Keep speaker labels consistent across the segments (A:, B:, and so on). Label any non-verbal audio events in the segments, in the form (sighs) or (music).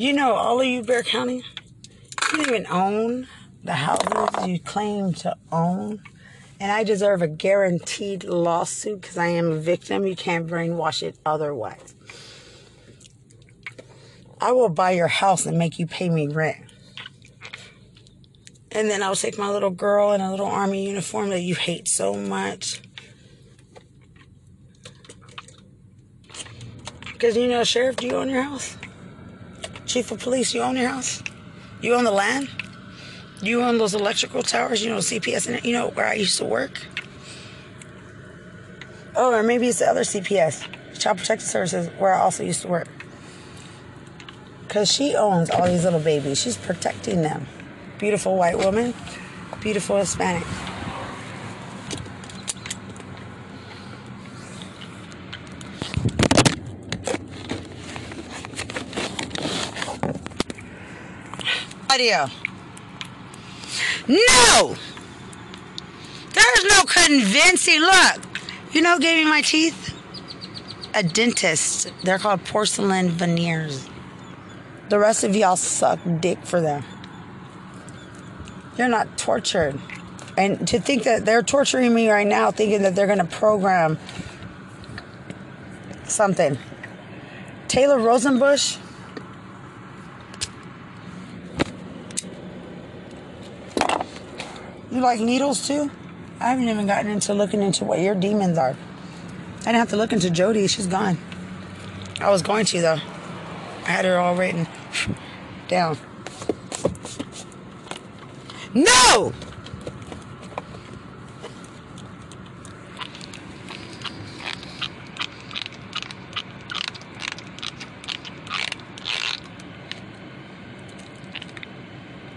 A: You know, all of you, Bexar County, you don't even own the houses you claim to own. And I deserve a guaranteed lawsuit because I am a victim. You can't brainwash it otherwise. I will buy your house and make you pay me rent. And then I'll take my little girl in a little army uniform that you hate so much. Because you know, Sheriff, do you own your house? Chief of Police, you own your house? You own the land? You own those electrical towers? You know, CPS, and you know where I used to work? Oh, or maybe it's the other CPS, Child Protective Services, where I also used to work. Because she owns all these little babies. She's protecting them. Beautiful white woman, beautiful Hispanic. No! There's no convincing. Look, you know, gave me my teeth? A dentist. They're called porcelain veneers. The rest of y'all suck dick for them. You're not tortured. And to think that they're torturing me right now, thinking that they're going to program something. Taylor Rosenbush. You like needles too? I haven't even gotten into looking into what your demons are. I didn't have to look into Jody. She's gone. I was going to though. I had her all written (sighs) down. No!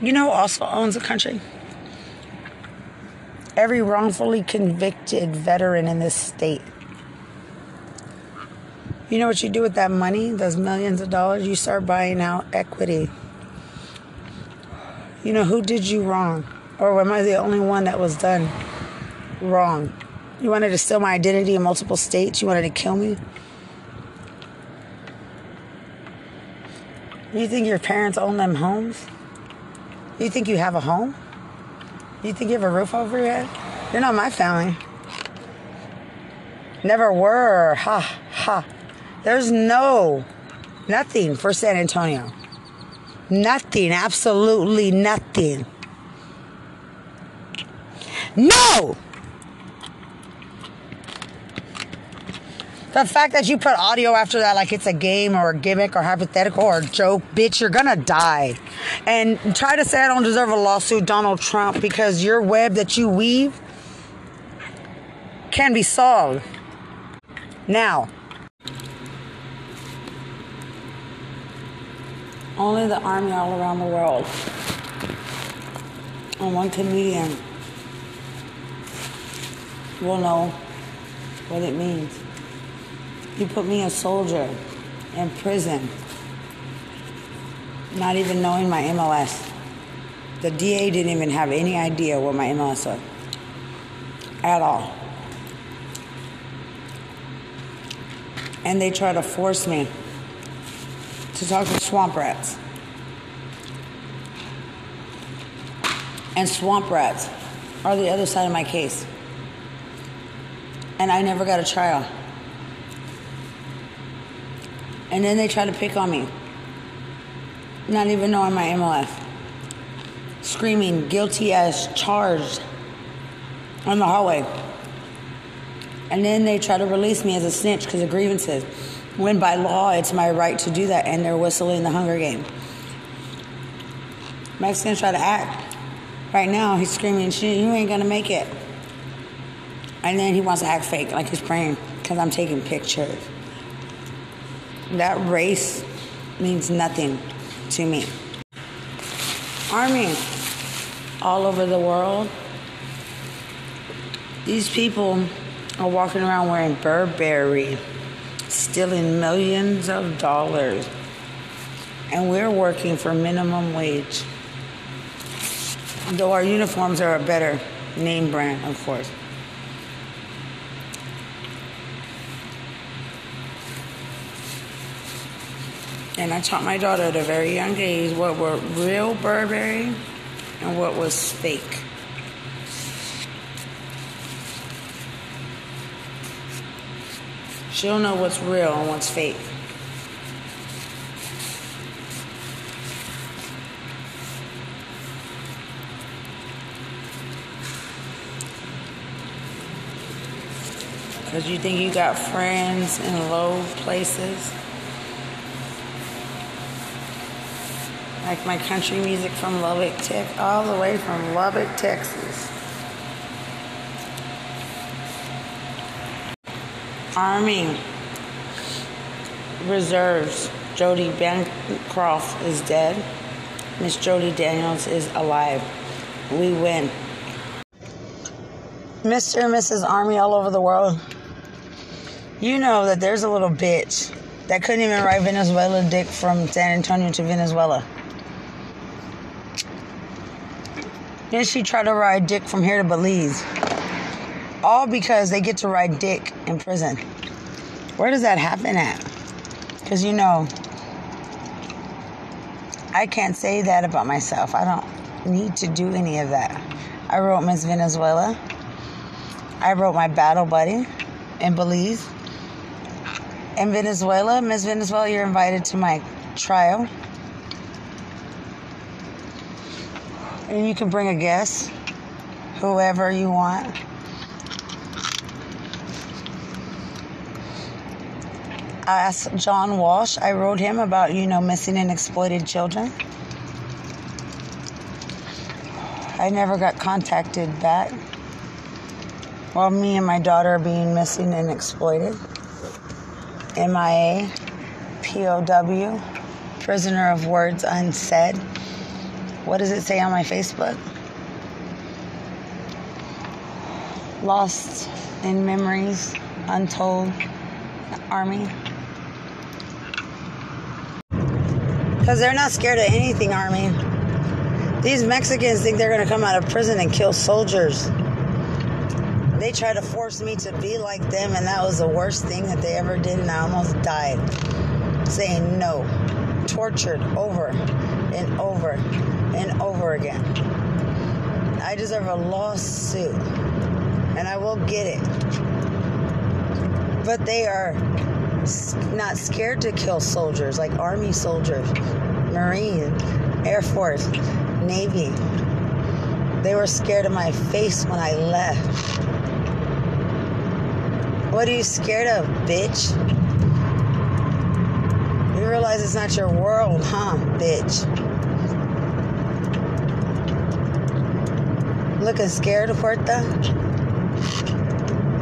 A: You know who also owns the country? Every wrongfully convicted veteran in this state. You know what you do with that money, those millions of dollars? You start buying out equity. You know, who did you wrong? Or am I the only one that was done wrong? You wanted to steal my identity in multiple states? You wanted to kill me? You think your parents own them homes? You think you have a home? You think you have a roof over your head? You're not my family. Never were. Ha, ha. There's no, nothing for San Antonio. Nothing. Absolutely nothing. No! The fact that you put audio after that like it's a game or a gimmick or hypothetical or a joke, bitch, you're gonna die. And try to say I don't deserve a lawsuit, Donald Trump, because your web that you weave can be solved. Now, only the army all around the world and one comedian will know what it means. You put me a soldier in prison, not even knowing my MLS. The DA didn't even have any idea what my MLS was at all. And they try to force me to talk to swamp rats. And swamp rats are the other side of my case. And I never got a trial. And then they try to pick on me. Not even knowing my MLF. Screaming guilty as charged on the hallway. And then they try to release me as a snitch because of grievances. When by law it's my right to do that and they're whistling the Hunger Game. Mexicans try to act. Right now he's screaming, "Shit, you ain't gonna make it. And then he wants to act fake, like he's praying, because I'm taking pictures. That race means nothing to me. Army, all over the world, these people are walking around wearing Burberry, stealing millions of dollars, and we're working for minimum wage. Though our uniforms are a better name brand, of course. And I taught my daughter at a very young age what were real Burberry and what was fake. She'll know what's real and what's fake. Because you think you got friends in low places. Like my country music from Lubbock, Texas, all the way from Lubbock, Texas. Army Reserves. Jody Bancroft is dead. Miss Jody Daniels is alive. We win. Mr. and Mrs. Army all over the world. You know that there's a little bitch that couldn't even write Venezuela dick from San Antonio to Venezuela. Then she tried to ride dick from here to Belize. All because they get to ride dick in prison. Where does that happen at? Because you know, I can't say that about myself. I don't need to do any of that. I wrote Miss Venezuela. I wrote my battle buddy in Belize. In Venezuela, Miss Venezuela, you're invited to my trial. And you can bring a guest, whoever you want. I asked John Walsh, I wrote him about, you know, missing and exploited children. I never got contacted back. While me and my daughter are being missing and exploited. MIA, POW, prisoner of words unsaid. What does it say on my Facebook? Lost in memories, untold, Army. Because they're not scared of anything, Army. These Mexicans think they're going to come out of prison and kill soldiers. They tried to force me to be like them, and that was the worst thing that they ever did, and I almost died. Saying no. Tortured over and over and over again. I deserve a lawsuit, and I will get it. But they are not scared to kill soldiers like Army soldiers, Marine, Air Force, Navy. They were scared of my face when I left. What are you scared of, bitch? You realize it's not your world, huh, bitch? Looking scared, of Huerta?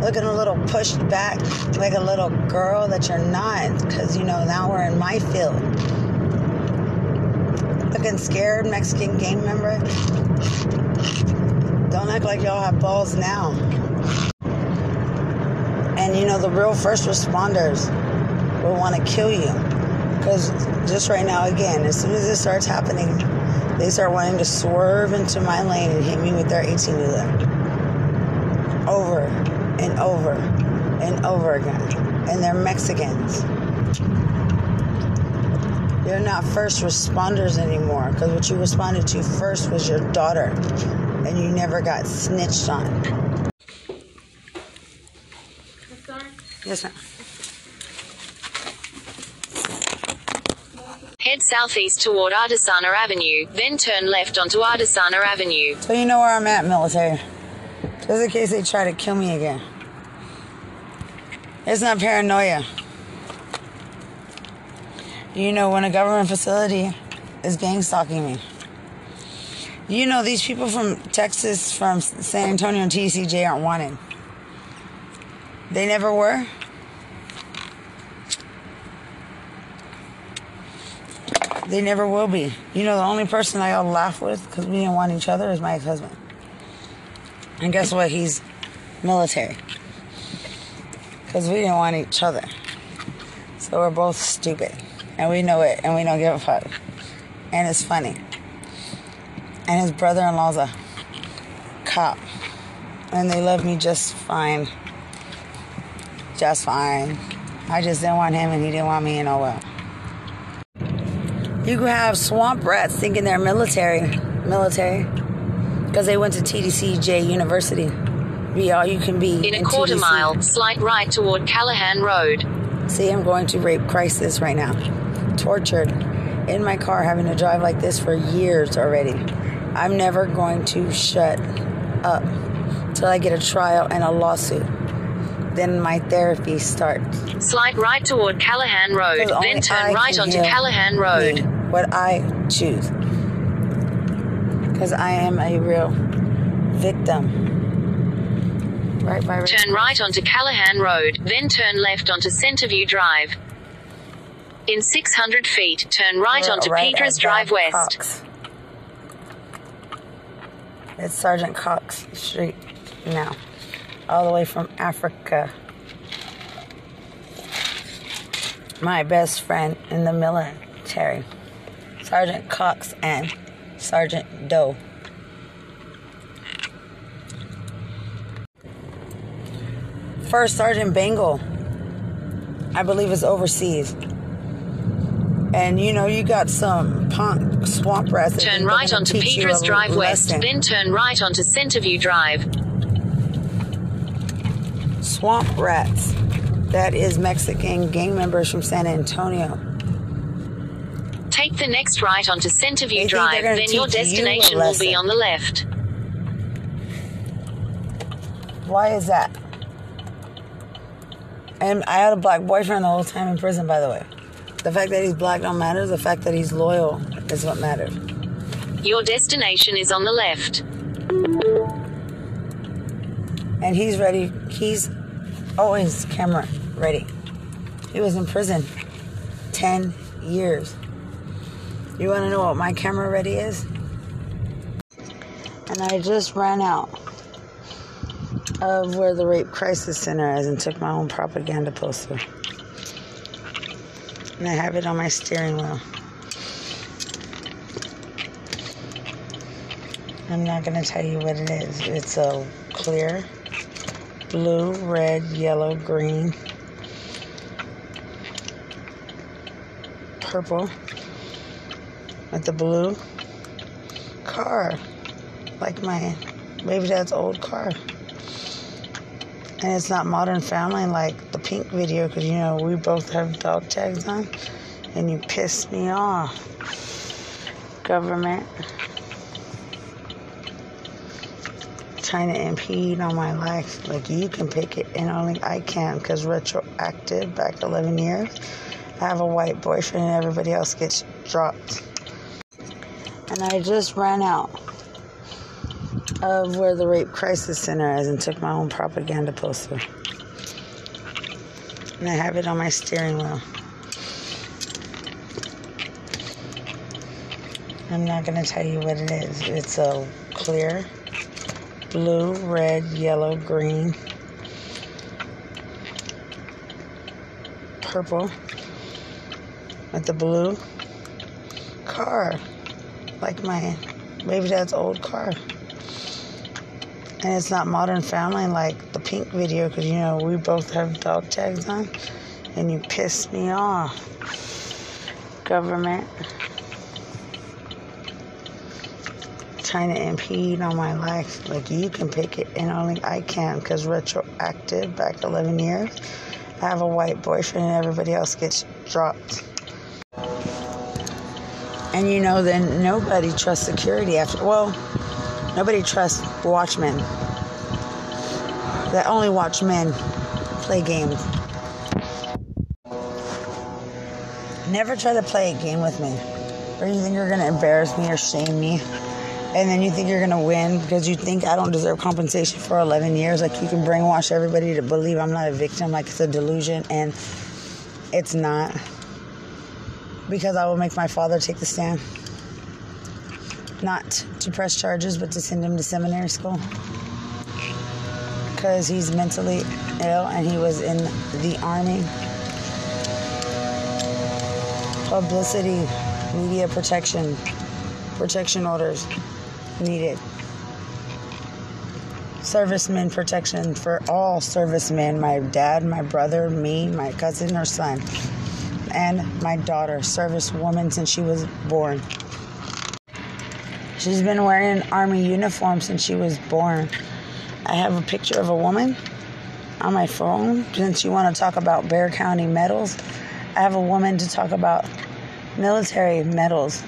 A: Looking a little pushed back like a little girl that you're not, because, you know, now we're in my field. Looking scared, Mexican gang member? Don't act like y'all have balls now. And you know, the real first responders will want to kill you. Because just right now, again, as soon as this starts happening, they start wanting to swerve into my lane and hit me with their 18 wheeler. Over and over and over again. And they're Mexicans. You're not first responders anymore because what you responded to first was your daughter and you never got snitched on. Yes, ma'am.
B: Southeast toward Artisana Avenue, then turn left onto Artisana Avenue.
A: So you know where I'm at, military. Just in case they try to kill me again. It's not paranoia. You know, when a government facility is gang stalking me. You know, these people from Texas, from San Antonio and TCJ aren't wanted. They never were. They never will be. You know, the only person I all laugh with because we didn't want each other is my ex husband. And guess what? He's military. Because we didn't want each other. So we're both stupid. And we know it. And we don't give a fuck. And it's funny. And his brother in law's a cop. And they love me just fine just fine. I just didn't want him and he didn't want me, and oh well. You can have swamp rats thinking they're military, military, because they went to TDCJ University. Be all you can be.
B: In a quarter
A: TDC.
B: mile, slight right toward Callahan Road.
A: See, I'm going to rape crisis right now. Tortured in my car, having to drive like this for years already. I'm never going to shut up till I get a trial and a lawsuit. Then my therapy starts.
B: Slight right toward Callahan Road, then turn
A: I
B: right onto Callahan Road.
A: me, What I choose. Because I am a real victim. Right by right.
B: Turn right onto Callahan Road, then turn left onto Centerview Drive. In 600 feet, turn right
A: We're
B: onto
A: right
B: Peters
A: at
B: Drive West.
A: Cox. It's Sergeant Cox Street now, all the way from Africa. My best friend in the military, Sergeant Cox and Sergeant Doe. First Sergeant Bengal, I believe, is overseas. And you know, you got some punk swamp rats.
B: Turn right onto Peters Drive West, then turn right onto Centerview Drive.
A: swamp rats. That is Mexican gang members from San Antonio.
B: Take the next right onto Centerview
A: they're
B: Drive, then your
A: teach you
B: destination will be on the left.
A: Why is that? And I had a black boyfriend the whole time in prison, by the way. The fact that he's black don't matter. The fact that he's loyal is what matters.
B: Your destination is on the left.
A: And he's ready. He's always camera ready. He was in prison 10 years. You want to know what my camera ready is? And I just ran out of where the Rape Crisis Center is and took my own propaganda poster. And I have it on my steering wheel. I'm not going to tell you what it is. It's a clear blue, red, yellow, green, purple with the blue car, like my baby dad's old car. And it's not Modern Family like the pink video, because you know we both have dog tags on, and you piss me off, government. trying to impede on my life. Like you can pick it, and only I can because retroactive back 11 years. I have a white boyfriend, and everybody else gets dropped. And I just ran out of where the Rape Crisis Center is and took my own propaganda poster. And I have it on my steering wheel. I'm not going to tell you what it is. It's a clear blue, red, yellow, green, purple with the blue car, like my baby dad's old car. And it's not Modern Family like the pink video, because you know we both have dog tags on, and you piss me off, government. trying to impede on my life. Like you can pick it, and only I can because retroactive back 11 years. I have a white boyfriend, and everybody else gets dropped. And you know, then nobody trusts security after. Well, nobody trusts watchmen. That only watch men play games. Never try to play a game with me. Or you think you're gonna embarrass me or shame me and then you think you're gonna win because you think I don't deserve compensation for 11 years. Like you can brainwash everybody to believe I'm not a victim, like it's a delusion, and it's not. Because I will make my father take the stand, not to press charges, but to send him to seminary school because he's mentally ill and he was in the army. Publicity, media protection, protection orders needed. Servicemen protection for all servicemen my dad, my brother, me, my cousin, or son. And my daughter, service woman since she was born. She's been wearing an army uniform since she was born. I have a picture of a woman on my phone since you want to talk about Bexar County medals. I have a woman to talk about military medals,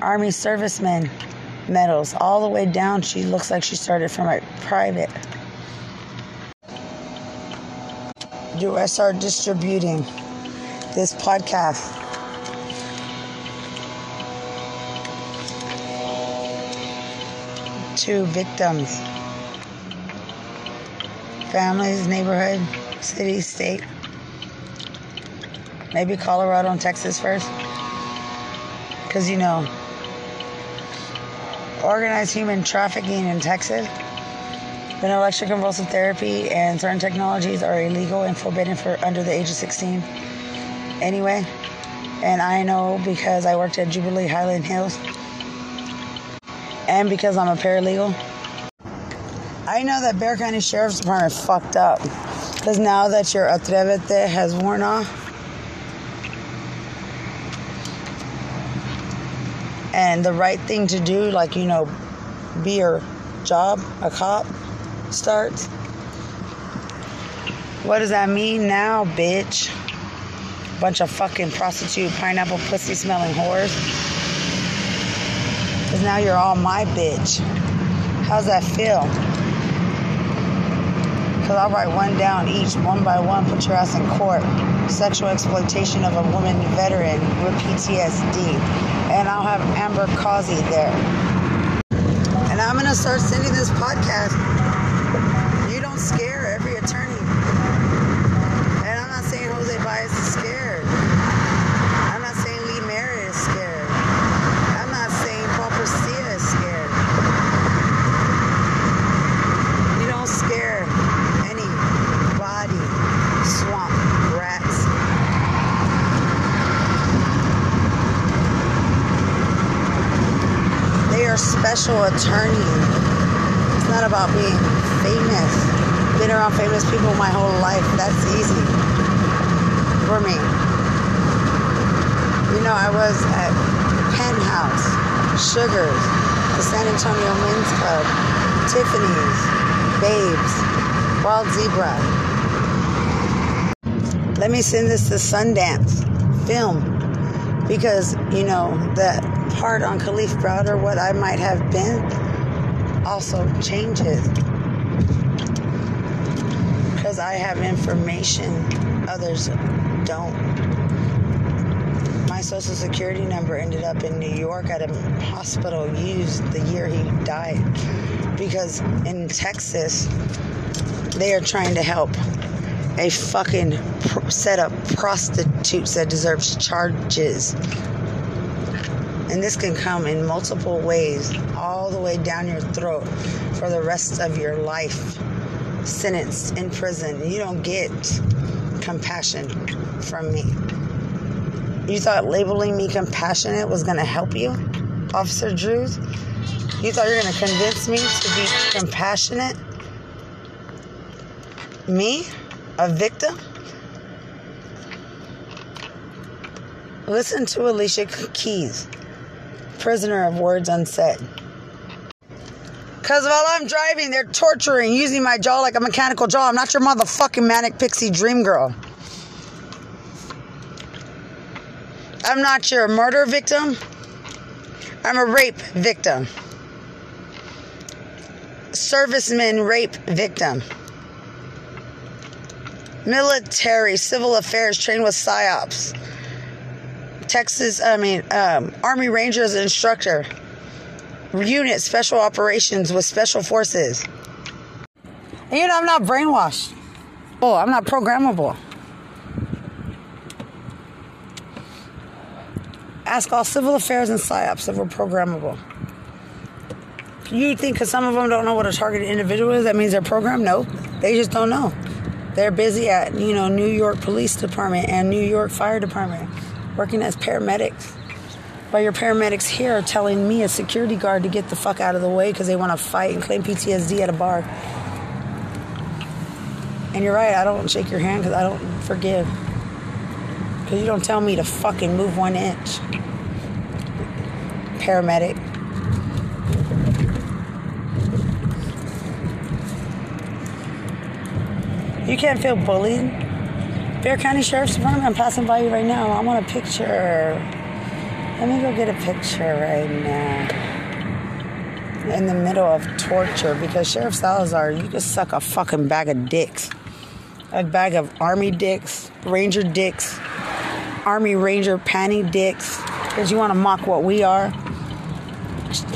A: Army servicemen medals, all the way down. She looks like she started from a private. USR distributing this podcast. To victims, families, neighborhood, city, state. Maybe Colorado and Texas first. Because, you know, organized human trafficking in Texas, then electroconvulsive therapy and certain technologies are illegal and forbidden for under the age of 16. Anyway, and I know because I worked at Jubilee Highland Hills and because I'm a paralegal. I know that Bexar County Sheriff's Department fucked up because now that your Atrevete has worn off, and the right thing to do, like, you know, be your job, a cop, starts. What does that mean now, bitch? Bunch of fucking prostitute, pineapple, pussy smelling whores. Because now you're all my bitch. How's that feel? Because I'll write one down each, one by one, put your ass in court. Sexual exploitation of a woman veteran with PTSD. And I'll have Amber Causey there. And I'm going to start sending this podcast. You don't scare every attorney. And I'm not saying Jose Baez is scared. I'm not saying Lee Merritt is scared. I'm not saying Paul Prestia is scared. You don't scare anybody. Swamp rats. They are special attorneys. It's not about being famous. Been around famous people my whole life. That's easy for me. You know, I was at Penthouse, Sugars, the San Antonio Men's Club, Tiffany's, Babes, Wild Zebra. Let me send this to Sundance Film because, you know, that part on Kalief Browder, what I might have been, also changes. Because I have information others don't. My social security number ended up in New York at a hospital used the year he died. Because in Texas, they are trying to help a fucking set of prostitutes that deserves charges. And this can come in multiple ways, all the way down your throat for the rest of your life. Sentenced in prison. You don't get compassion from me. You thought labeling me compassionate was going to help you, Officer Drews? You thought you were going to convince me to be compassionate? Me? A victim? Listen to Alicia Keys, prisoner of words unsaid. Because while I'm driving, they're torturing, using my jaw like a mechanical jaw. I'm not your motherfucking manic pixie dream girl. I'm not your murder victim. I'm a rape victim. Serviceman rape victim. Military, civil affairs trained with PSYOPs. Texas, I mean, um, Army Rangers instructor. Unit special operations with special forces. And you know, I'm not brainwashed. Oh, I'm not programmable. Ask all civil affairs and PSYOPs if we're programmable. You think because some of them don't know what a targeted individual is, that means they're programmed? No, they just don't know. They're busy at, you know, New York Police Department and New York Fire Department working as paramedics. But your paramedics here are telling me, a security guard, to get the fuck out of the way because they want to fight and claim PTSD at a bar. And you're right, I don't shake your hand because I don't forgive. Because you don't tell me to fucking move one inch. Paramedic. You can't feel bullied. Bexar County Sheriff's Department, I'm passing by you right now. I want a picture. Let me go get a picture right now. In the middle of torture because Sheriff Salazar, you could suck a fucking bag of dicks. A bag of Army dicks, Ranger dicks, Army Ranger panty dicks. Because you want to mock what we are.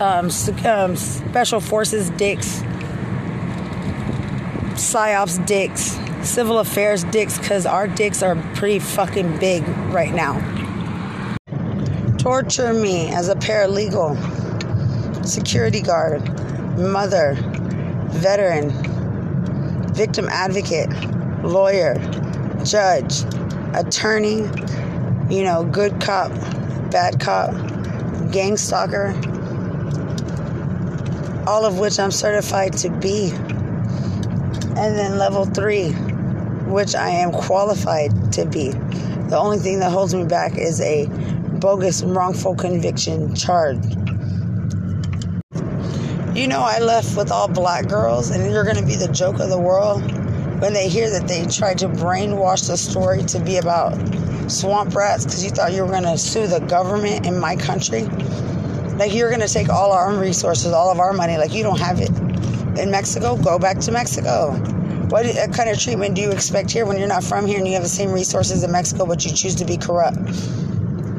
A: Um, um, special Forces dicks. PSYOPs dicks civil affairs dicks because our dicks are pretty fucking big right now. Torture me as a paralegal, security guard, mother, veteran, victim advocate, lawyer, judge, attorney, you know, good cop, bad cop, gang stalker, all of which I'm certified to be. And then level three, which I am qualified to be. The only thing that holds me back is a bogus wrongful conviction charge. You know, I left with all black girls, and you're going to be the joke of the world when they hear that they tried to brainwash the story to be about swamp rats because you thought you were going to sue the government in my country. Like, you're going to take all our resources, all of our money, like you don't have it. In Mexico, go back to Mexico. What uh, kind of treatment do you expect here when you're not from here and you have the same resources in Mexico, but you choose to be corrupt?